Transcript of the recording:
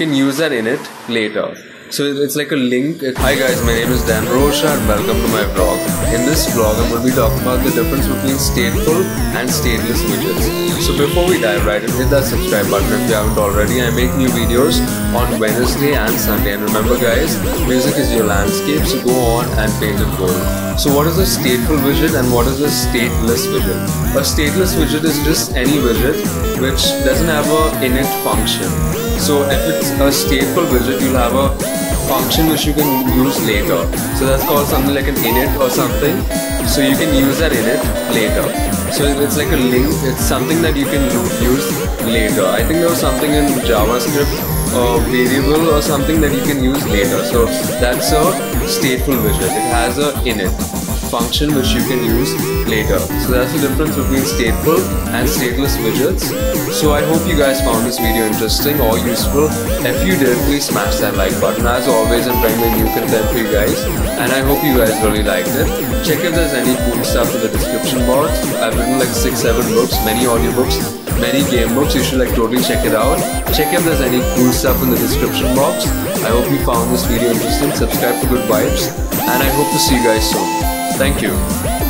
can use that in it later. So it's like a link. Hi guys, my name is Dan Rocha and welcome to my vlog. In this vlog, I'm going to be talking about the difference between stateful and stateless widgets. So before we dive right in, hit that subscribe button if you haven't already. I make new videos on Wednesday and Sunday. And remember guys, music is your landscape, so go on and paint it gold. So what is a stateful widget and what is a stateless widget? A stateless widget is just any widget which doesn't have a init function. So if it's a stateful widget, you'll have a function which you can use later. So that's called something like an init or something. So you can use that init later. So it's like a link, it's something that you can use later. I think there was something in JavaScript a variable or something that you can use later. So that's a stateful widget. It has a init function which you can use later. So that's the difference between stateful and stateless widgets. So I hope you guys found this video interesting or useful. If you did, please smash that like button. As always, I'm bringing new content for you guys and I hope you guys really liked it. Check if there's any cool stuff in the description box. I've written like 6-7 books, many audiobooks, many game books. You should like totally check it out. Check if there's any cool stuff in the description box. I hope you found this video interesting. Subscribe for good vibes and I hope to see you guys soon. Thank you.